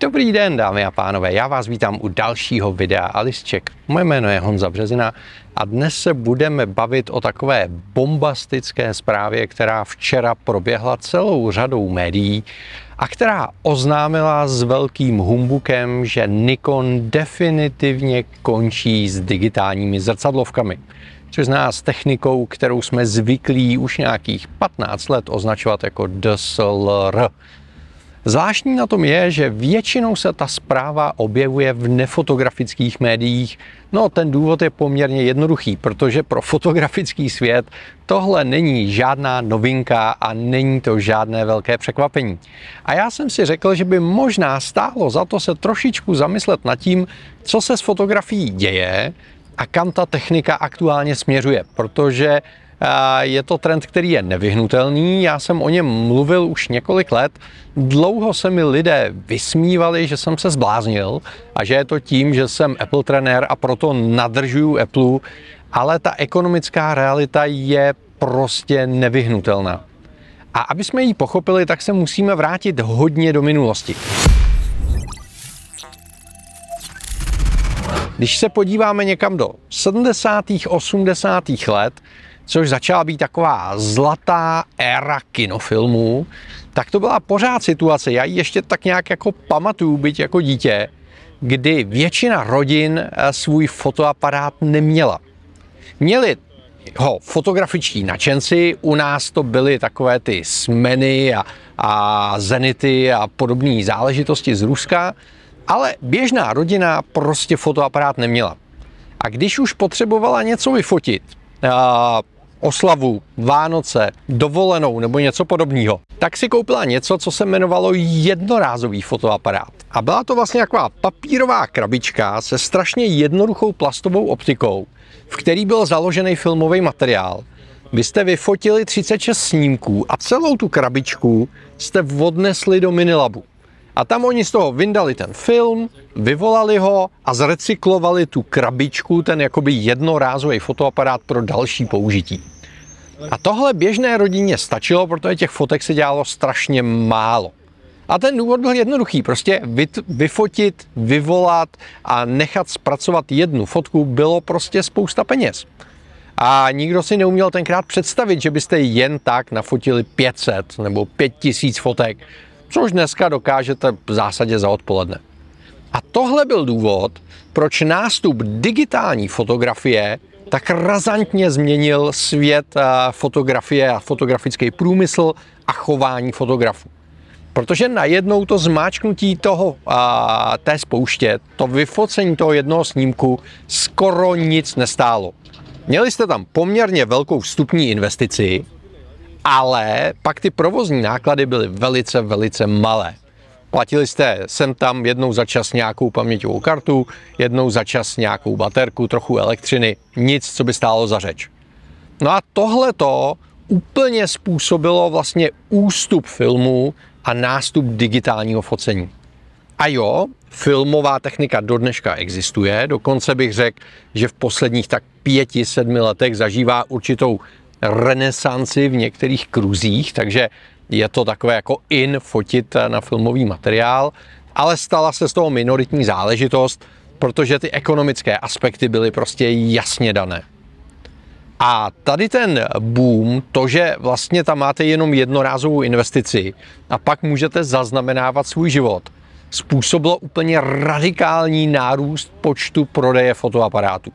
Dobrý den, dámy a pánové, já vás vítám u dalšího videa Alisček. Moje jméno je Honza Březina a dnes se budeme bavit o takové bombastické zprávě, která včera proběhla celou řadou médií a která oznámila s velkým humbukem, že Nikon definitivně končí s digitálními zrcadlovkami což zná s technikou, kterou jsme zvyklí už nějakých 15 let označovat jako DSLR. Zvláštní na tom je, že většinou se ta zpráva objevuje v nefotografických médiích. No, ten důvod je poměrně jednoduchý, protože pro fotografický svět tohle není žádná novinka a není to žádné velké překvapení. A já jsem si řekl, že by možná stálo za to se trošičku zamyslet nad tím, co se s fotografií děje a kam ta technika aktuálně směřuje, protože je to trend, který je nevyhnutelný. Já jsem o něm mluvil už několik let. Dlouho se mi lidé vysmívali, že jsem se zbláznil a že je to tím, že jsem Apple trenér a proto nadržuju Apple, ale ta ekonomická realita je prostě nevyhnutelná. A aby jsme ji pochopili, tak se musíme vrátit hodně do minulosti. Když se podíváme někam do 70. 80. let, což začala být taková zlatá éra kinofilmů, tak to byla pořád situace, já ji ještě tak nějak jako pamatuju, byť jako dítě, kdy většina rodin eh, svůj fotoaparát neměla. Měli ho fotografičtí nadšenci, u nás to byly takové ty smeny a, a zenity a podobné záležitosti z Ruska, ale běžná rodina prostě fotoaparát neměla. A když už potřebovala něco vyfotit, oslavu, Vánoce, dovolenou nebo něco podobného, tak si koupila něco, co se jmenovalo jednorázový fotoaparát. A byla to vlastně taková papírová krabička se strašně jednoduchou plastovou optikou, v který byl založený filmový materiál. Vy jste vyfotili 36 snímků a celou tu krabičku jste odnesli do Minilabu. A tam oni z toho vyndali ten film, vyvolali ho a zrecyklovali tu krabičku, ten jakoby jednorázový fotoaparát pro další použití. A tohle běžné rodině stačilo, protože těch fotek se dělalo strašně málo. A ten důvod byl jednoduchý, prostě vyfotit, vyvolat a nechat zpracovat jednu fotku bylo prostě spousta peněz. A nikdo si neuměl tenkrát představit, že byste jen tak nafotili 500 nebo 5000 fotek což dneska dokážete v zásadě za odpoledne. A tohle byl důvod, proč nástup digitální fotografie tak razantně změnil svět eh, fotografie a fotografický průmysl a chování fotografů. Protože najednou to zmáčknutí toho, a, eh, té spouště, to vyfocení toho jednoho snímku skoro nic nestálo. Měli jste tam poměrně velkou vstupní investici, ale pak ty provozní náklady byly velice, velice malé. Platili jste sem tam jednou za čas nějakou paměťovou kartu, jednou za čas nějakou baterku, trochu elektřiny, nic, co by stálo za řeč. No a tohle to úplně způsobilo vlastně ústup filmu a nástup digitálního focení. A jo, filmová technika do dneška existuje, dokonce bych řekl, že v posledních tak pěti, sedmi letech zažívá určitou renesanci v některých kruzích, takže je to takové jako in fotit na filmový materiál, ale stala se z toho minoritní záležitost, protože ty ekonomické aspekty byly prostě jasně dané. A tady ten boom, to, že vlastně tam máte jenom jednorázovou investici a pak můžete zaznamenávat svůj život, způsobilo úplně radikální nárůst počtu prodeje fotoaparátů.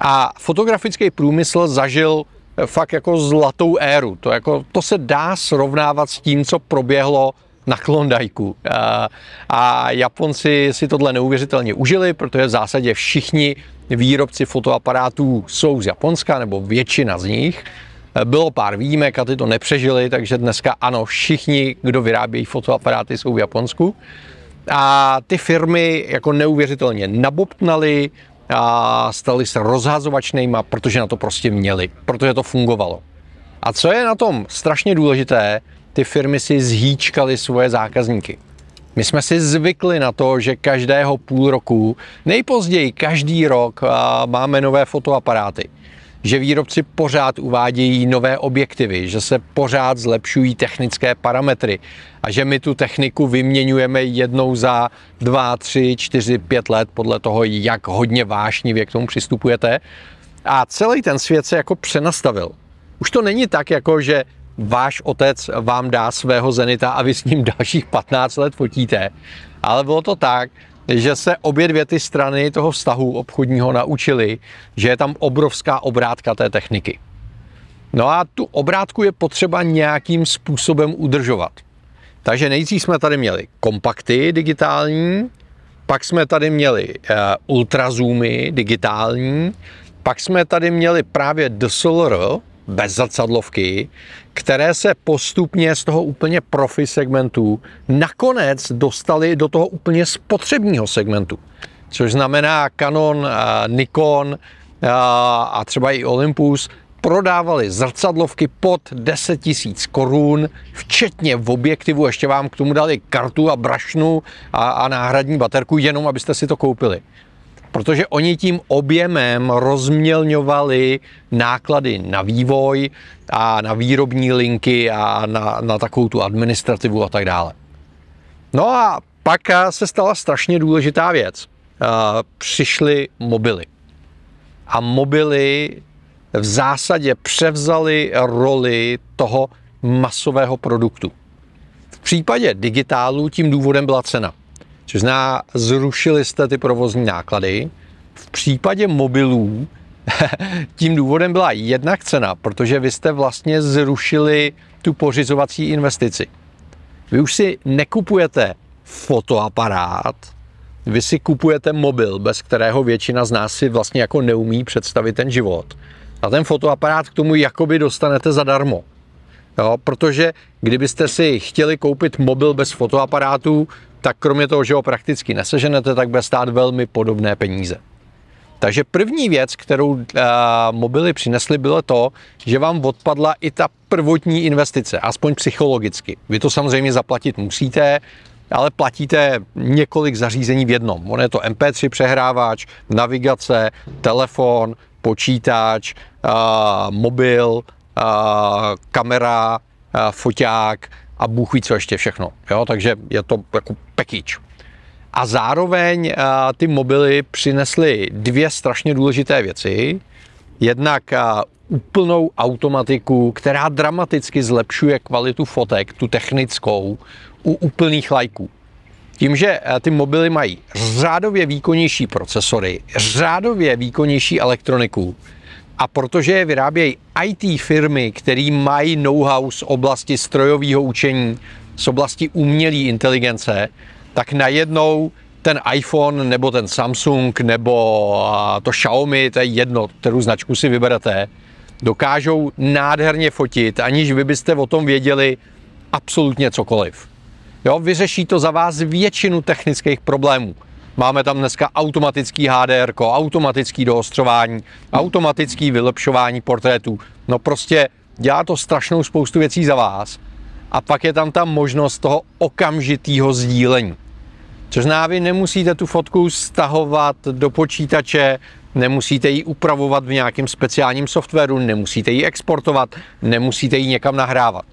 A fotografický průmysl zažil fakt jako zlatou éru. To, jako, to se dá srovnávat s tím, co proběhlo na Klondajku. A, a Japonci si tohle neuvěřitelně užili, protože v zásadě všichni výrobci fotoaparátů jsou z Japonska, nebo většina z nich. Bylo pár výjimek a ty to nepřežili, takže dneska ano, všichni, kdo vyrábějí fotoaparáty, jsou v Japonsku. A ty firmy jako neuvěřitelně nabobtnaly, a stali se rozhazovačnýma, protože na to prostě měli, protože to fungovalo. A co je na tom strašně důležité, ty firmy si zhýčkaly svoje zákazníky. My jsme si zvykli na to, že každého půl roku, nejpozději každý rok máme nové fotoaparáty. Že výrobci pořád uvádějí nové objektivy, že se pořád zlepšují technické parametry a že my tu techniku vyměňujeme jednou za dva, tři, čtyři, pět let podle toho, jak hodně vášnivě k tomu přistupujete. A celý ten svět se jako přenastavil. Už to není tak, jako že váš otec vám dá svého Zenita a vy s ním dalších 15 let fotíte. Ale bylo to tak, že se obě dvě ty strany toho vztahu obchodního naučili, že je tam obrovská obrátka té techniky. No a tu obrátku je potřeba nějakým způsobem udržovat. Takže nejdřív jsme tady měli kompakty digitální, pak jsme tady měli uh, ultrazoomy digitální, pak jsme tady měli právě DSLR, bez zrcadlovky, které se postupně z toho úplně profi segmentu nakonec dostali do toho úplně spotřebního segmentu. Což znamená Canon, Nikon a třeba i Olympus prodávali zrcadlovky pod 10 tisíc korun, včetně v objektivu, ještě vám k tomu dali kartu a brašnu a, a náhradní baterku, jenom abyste si to koupili protože oni tím objemem rozmělňovali náklady na vývoj a na výrobní linky a na, na takovou tu administrativu a tak dále. No a pak se stala strašně důležitá věc. Přišly mobily. A mobily v zásadě převzaly roli toho masového produktu. V případě digitálu tím důvodem byla cena. Což zná, zrušili jste ty provozní náklady. V případě mobilů tím důvodem byla jednak cena, protože vy jste vlastně zrušili tu pořizovací investici. Vy už si nekupujete fotoaparát, vy si kupujete mobil, bez kterého většina z nás si vlastně jako neumí představit ten život. A ten fotoaparát k tomu jakoby dostanete zadarmo. Jo, protože kdybyste si chtěli koupit mobil bez fotoaparátu, tak kromě toho, že ho prakticky neseženete, tak bude stát velmi podobné peníze. Takže první věc, kterou uh, mobily přinesly, bylo to, že vám odpadla i ta prvotní investice, aspoň psychologicky. Vy to samozřejmě zaplatit musíte, ale platíte několik zařízení v jednom. On je to MP3 přehrávač, navigace, telefon, počítač, uh, mobil, uh, kamera, uh, foťák, a Bůh ví, co ještě všechno. Jo? Takže je to jako package. A zároveň uh, ty mobily přinesly dvě strašně důležité věci. Jednak uh, úplnou automatiku, která dramaticky zlepšuje kvalitu fotek, tu technickou, u úplných lajků. Tím, že ty mobily mají řádově výkonnější procesory, řádově výkonnější elektroniku, a protože je vyrábějí IT firmy, které mají know-how z oblasti strojového učení, z oblasti umělé inteligence, tak najednou ten iPhone nebo ten Samsung nebo to Xiaomi, to je jedno, kterou značku si vyberete, dokážou nádherně fotit, aniž vy byste o tom věděli absolutně cokoliv. Jo, vyřeší to za vás většinu technických problémů. Máme tam dneska automatický HDR, automatický doostřování, automatický vylepšování portrétů. No prostě dělá to strašnou spoustu věcí za vás. A pak je tam ta možnost toho okamžitého sdílení. Což znamená, vy nemusíte tu fotku stahovat do počítače, nemusíte ji upravovat v nějakém speciálním softwaru, nemusíte ji exportovat, nemusíte ji někam nahrávat.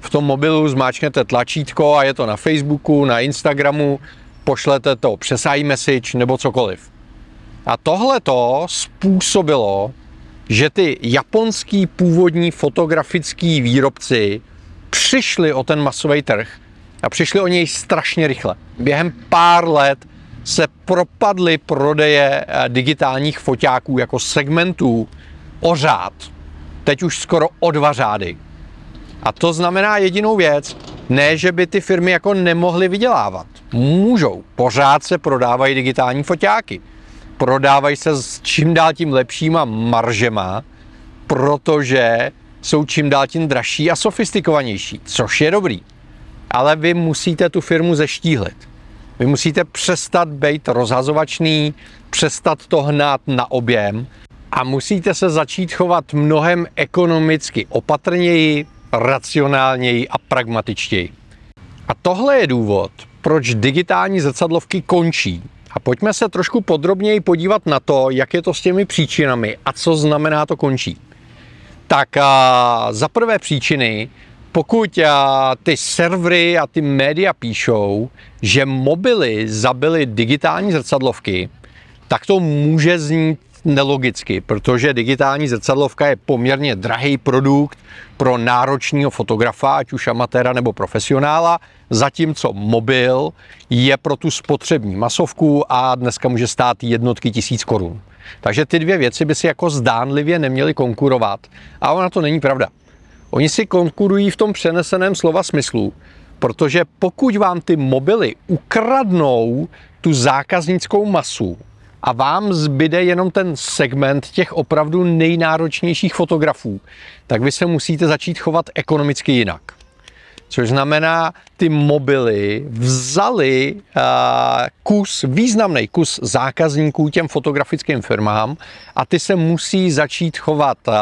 V tom mobilu zmáčknete tlačítko a je to na Facebooku, na Instagramu, pošlete to přes iMessage nebo cokoliv. A tohle to způsobilo, že ty japonský původní fotografický výrobci přišli o ten masový trh a přišli o něj strašně rychle. Během pár let se propadly prodeje eh, digitálních foťáků jako segmentů o řád. Teď už skoro o dva řády. A to znamená jedinou věc, ne, že by ty firmy jako nemohly vydělávat. Můžou. Pořád se prodávají digitální foťáky. Prodávají se s čím dál tím lepšíma maržema, protože jsou čím dál tím dražší a sofistikovanější, což je dobrý. Ale vy musíte tu firmu zeštíhlit. Vy musíte přestat být rozhazovačný, přestat to hnát na objem a musíte se začít chovat mnohem ekonomicky opatrněji, racionálněji a pragmatičtěji. A tohle je důvod, proč digitální zrcadlovky končí A pojďme se trošku podrobněji podívat na to, jak je to s těmi příčinami a co znamená to končí. Tak a, za prvé příčiny, pokud a, ty servery a ty média píšou, že mobily zabily digitální zrcadlovky, tak to může znít nelogicky, protože digitální zrcadlovka je poměrně drahý produkt pro náročného fotografa, ať už amatéra nebo profesionála, zatímco mobil je pro tu spotřební masovku a dneska může stát jednotky tisíc korun. Takže ty dvě věci by si jako zdánlivě neměly konkurovat. A ona to není pravda. Oni si konkurují v tom přeneseném slova smyslu, protože pokud vám ty mobily ukradnou tu zákaznickou masu, a vám zbyde jenom ten segment těch opravdu nejnáročnějších fotografů, tak vy se musíte začít chovat ekonomicky jinak. Což znamená, ty mobily vzali uh, kus, významný kus zákazníků těm fotografickým firmám a ty se musí začít chovat uh,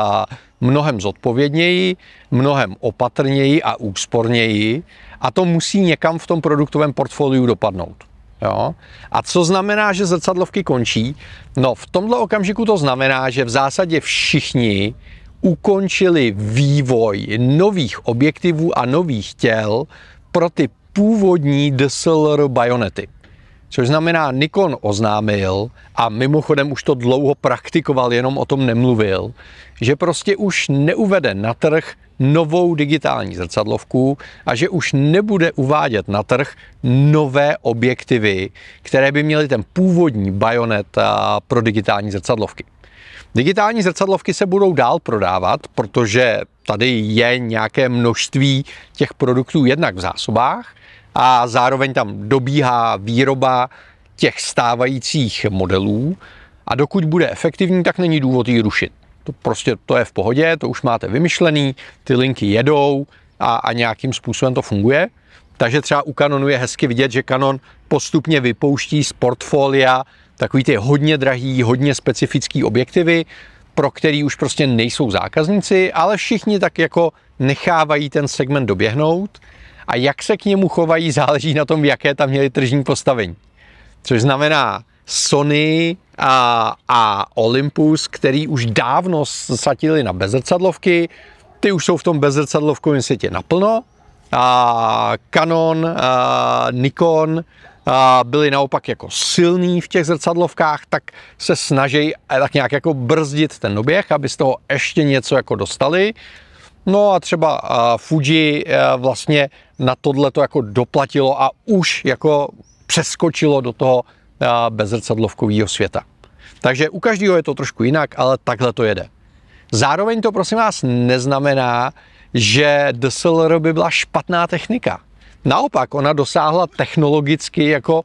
mnohem zodpovědněji, mnohem opatrněji a úsporněji a to musí někam v tom produktovém portfoliu dopadnout. Jo? A co znamená, že zrcadlovky končí? No, v tomto okamžiku to znamená, že v zásadě všichni ukončili vývoj nových objektivů a nových těl pro ty původní DSLR bajonety. Což znamená, Nikon oznámil, a mimochodem už to dlouho praktikoval, jenom o tom nemluvil, že prostě už neuvede na trh novou digitální zrcadlovku a že už nebude uvádět na trh nové objektivy, které by měly ten původní bajonet pro digitální zrcadlovky. Digitální zrcadlovky se budou dál prodávat, protože tady je nějaké množství těch produktů jednak v zásobách a zároveň tam dobíhá výroba těch stávajících modelů a dokud bude efektivní, tak není důvod ji rušit. To prostě to je v pohodě, to už máte vymyšlený, ty linky jedou a, a nějakým způsobem to funguje. Takže třeba u Canonu je hezky vidět, že Canon postupně vypouští z portfolia takový ty hodně drahý, hodně specifický objektivy, pro který už prostě nejsou zákazníci, ale všichni tak jako nechávají ten segment doběhnout a jak se k němu chovají, záleží na tom, jaké tam měli tržní postavení. Což znamená, Sony a, a Olympus, který už dávno satili na bezrcadlovky, ty už jsou v tom bezrcadlovkovém světě naplno. A Canon, a Nikon a byli naopak jako silný v těch zrcadlovkách, tak se snaží tak nějak jako brzdit ten oběh, aby z toho ještě něco jako dostali. No a třeba Fuji vlastně na tohle to jako doplatilo a už jako přeskočilo do toho bezrcadlovkového světa. Takže u každého je to trošku jinak, ale takhle to jede. Zároveň to prosím vás neznamená, že DSLR by byla špatná technika. Naopak, ona dosáhla technologicky jako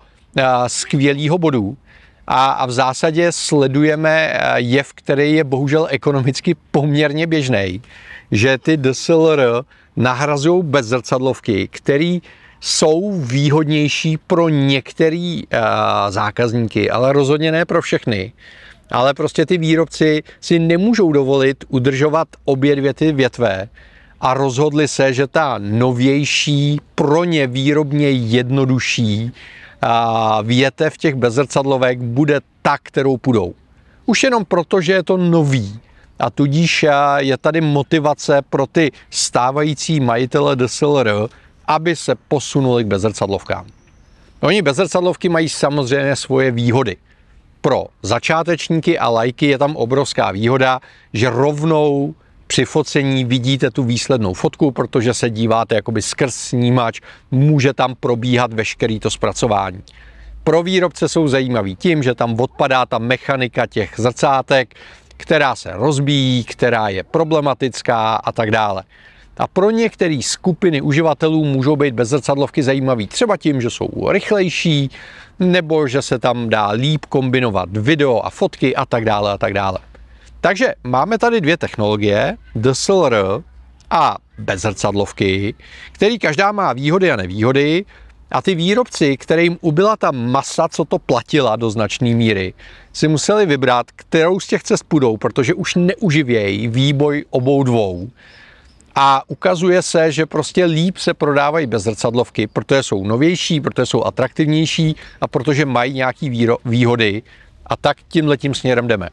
skvělého bodu a, a v zásadě sledujeme jev, který je bohužel ekonomicky poměrně běžný, že ty DSLR nahrazují bezzrcadlovky, který jsou výhodnější pro některé uh, zákazníky, ale rozhodně ne pro všechny. Ale prostě ty výrobci si nemůžou dovolit udržovat obě dvě ty větve a rozhodli se, že ta novější, pro ně výrobně jednodušší uh, větev těch bezrcadlovek bude ta, kterou půjdou. Už jenom proto, že je to nový. A tudíž je tady motivace pro ty stávající majitele DSLR, aby se posunuli k bezrcadlovkám. Oni bezrcadlovky mají samozřejmě svoje výhody. Pro začátečníky a lajky je tam obrovská výhoda, že rovnou při focení vidíte tu výslednou fotku, protože se díváte jakoby skrz snímač, může tam probíhat veškerý to zpracování. Pro výrobce jsou zajímavý tím, že tam odpadá ta mechanika těch zrcátek, která se rozbíjí, která je problematická a tak dále. A pro některé skupiny uživatelů můžou být bezrcadlovky zajímavý třeba tím, že jsou rychlejší, nebo že se tam dá líp kombinovat video a fotky a tak dále a tak dále. Takže máme tady dvě technologie, DSLR a bezrcadlovky, který každá má výhody a nevýhody a ty výrobci, kterým ubyla ta masa, co to platila do značné míry, si museli vybrat, kterou z těch cest půjdou, protože už neuživějí výboj obou dvou A ukazuje se, že prostě líp se prodávají bezrcadlovky, protože jsou novější, protože jsou atraktivnější a protože mají nějaké výhody. A tak tím směrem jdeme.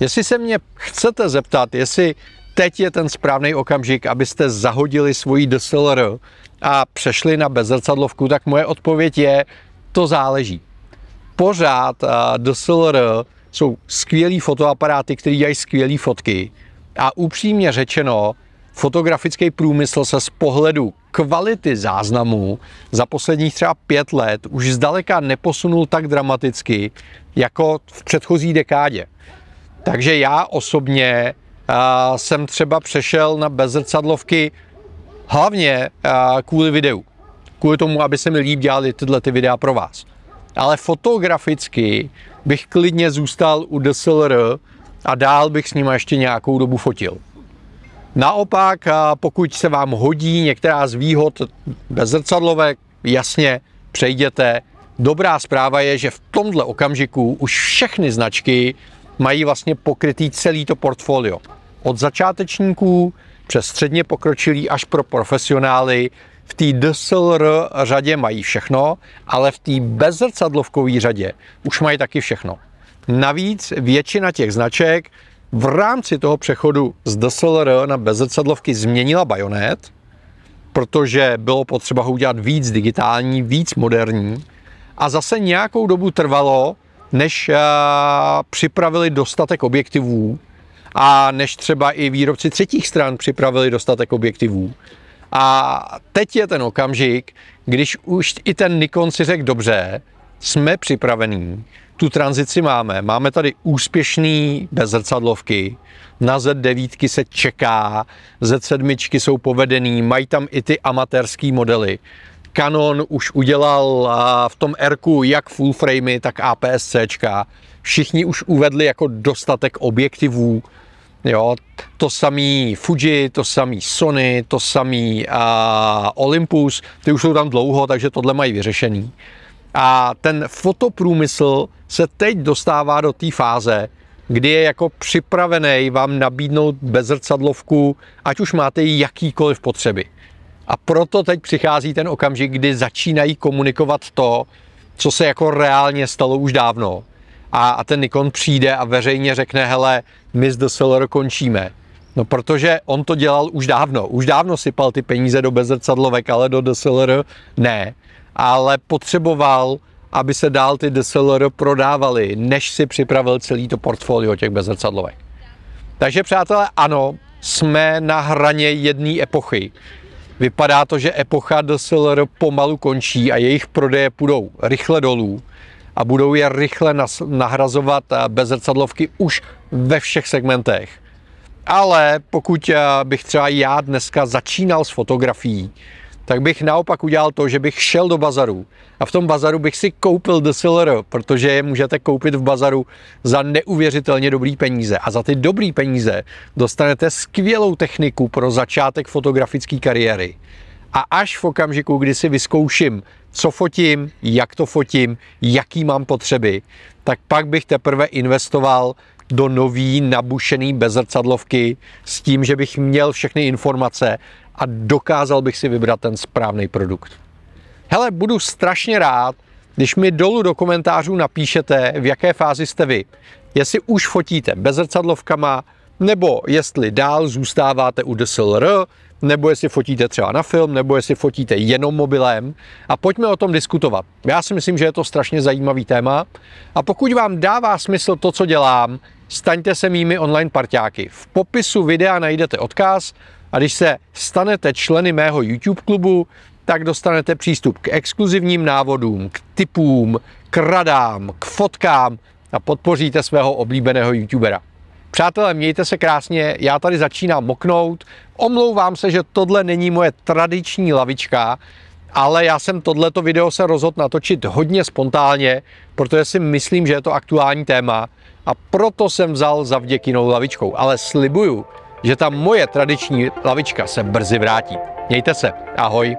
Jestli se mě chcete zeptat, jestli teď je ten správný okamžik, abyste zahodili svoji DSLR a přešli na bezrcadlovku, tak moje odpověď je, to záleží. Pořád DSLR jsou skvělý fotoaparáty, které dělají skvělé fotky. A upřímně řečeno, fotografický průmysl se z pohledu kvality záznamů za posledních třeba pět let už zdaleka neposunul tak dramaticky, jako v předchozí dekádě. Takže já osobně uh, jsem třeba přešel na bezrcadlovky hlavně uh, kvůli videu. Kvůli tomu, aby se mi líp dělali tyhle ty videa pro vás. Ale fotograficky bych klidně zůstal u DSLR a dál bych s ním ještě nějakou dobu fotil. Naopak, pokud se vám hodí některá z výhod bezrcadlovek, jasně přejděte. Dobrá zpráva je, že v tomhle okamžiku už všechny značky mají vlastně pokrytý celý to portfolio. Od začátečníků přes středně pokročilý až pro profesionály. V té DSLR řadě mají všechno, ale v té bezzrcadlovkové řadě už mají taky všechno. Navíc většina těch značek v rámci toho přechodu z DSLR na bezzrcadlovky změnila bajonet, protože bylo potřeba ho udělat víc digitální, víc moderní a zase nějakou dobu trvalo, než uh, připravili dostatek objektivů a než třeba i výrobci třetích stran připravili dostatek objektivů. A teď je ten okamžik, když už i ten Nikon si řekl dobře, jsme připravení, tu tranzici máme. Máme tady úspěšný bezrcadlovky, na Z9 se čeká, Z7 jsou povedený, mají tam i ty amatérský modely. Canon už udělal v tom r jak full framey, tak APS-C. Všichni už uvedli jako dostatek objektivů. Jo, to samý Fuji, to samý Sony, to samý uh, Olympus, ty už jsou tam dlouho, takže tohle mají vyřešený. A ten fotoprůmysl se teď dostává do té fáze, kdy je jako připravený vám nabídnout bezrcadlovku, ať už máte jakýkoliv potřeby. A proto teď přichází ten okamžik, kdy začínají komunikovat to, co se jako reálně stalo už dávno. A, a ten Nikon přijde a veřejně řekne, hele, my z DSLR končíme. No protože on to dělal už dávno. Už dávno sypal ty peníze do bezrcadlovek, ale do DSLR ne. Ale potřeboval, aby se dál ty DSLR prodávaly, než si připravil celý to portfolio těch bezrcadlovek. Takže přátelé, ano, jsme na hraně jedné epochy. Vypadá to, že epocha DSLR pomalu končí a jejich prodeje půjdou rychle dolů a budou je rychle nahrazovat bezrcadlovky už ve všech segmentech. Ale pokud eh, bych třeba já dneska začínal s fotografií, tak bych naopak udělal to, že bych šel do bazaru a v tom bazaru bych si koupil DSLR, protože je můžete koupit v bazaru za neuvěřitelně dobrý peníze a za ty dobrý peníze dostanete skvělou techniku pro začátek fotografické kariéry. A až v okamžiku, kdy si vyzkouším, co fotím, jak to fotím, jaký mám potřeby, tak pak bych teprve investoval do nový nabušený bezrcadlovky s tím, že bych měl všechny informace a dokázal bych si vybrat ten správný produkt. Hele, budu strašně rád, když mi dolů do komentářů napíšete, v jaké fázi jste vy. Jestli už fotíte bezrcadlovkama, nebo jestli dál zůstáváte u DSLR, nebo jestli fotíte třeba na film, nebo jestli fotíte jenom mobilem a pojďme o tom diskutovat. Já si myslím, že je to strašně zajímavý téma a pokud vám dává smysl to, co dělám, staňte se mými online parťáky. V popisu videa najdete odkaz a když se stanete členy mého YouTube klubu, tak dostanete přístup k exkluzivním návodům, k typům, k radám, k fotkám a podpoříte svého oblíbeného YouTubera. Přátelé, mějte se krásně, já tady začínám moknout. Omlouvám se, že tohle není moje tradiční lavička, ale já jsem tohleto video se rozhodl natočit hodně spontánně, protože si myslím, že je to aktuální téma a proto jsem vzal za vděkinou lavičkou. Ale slibuju, že ta moje tradiční lavička se brzy vrátí. Mějte se, ahoj.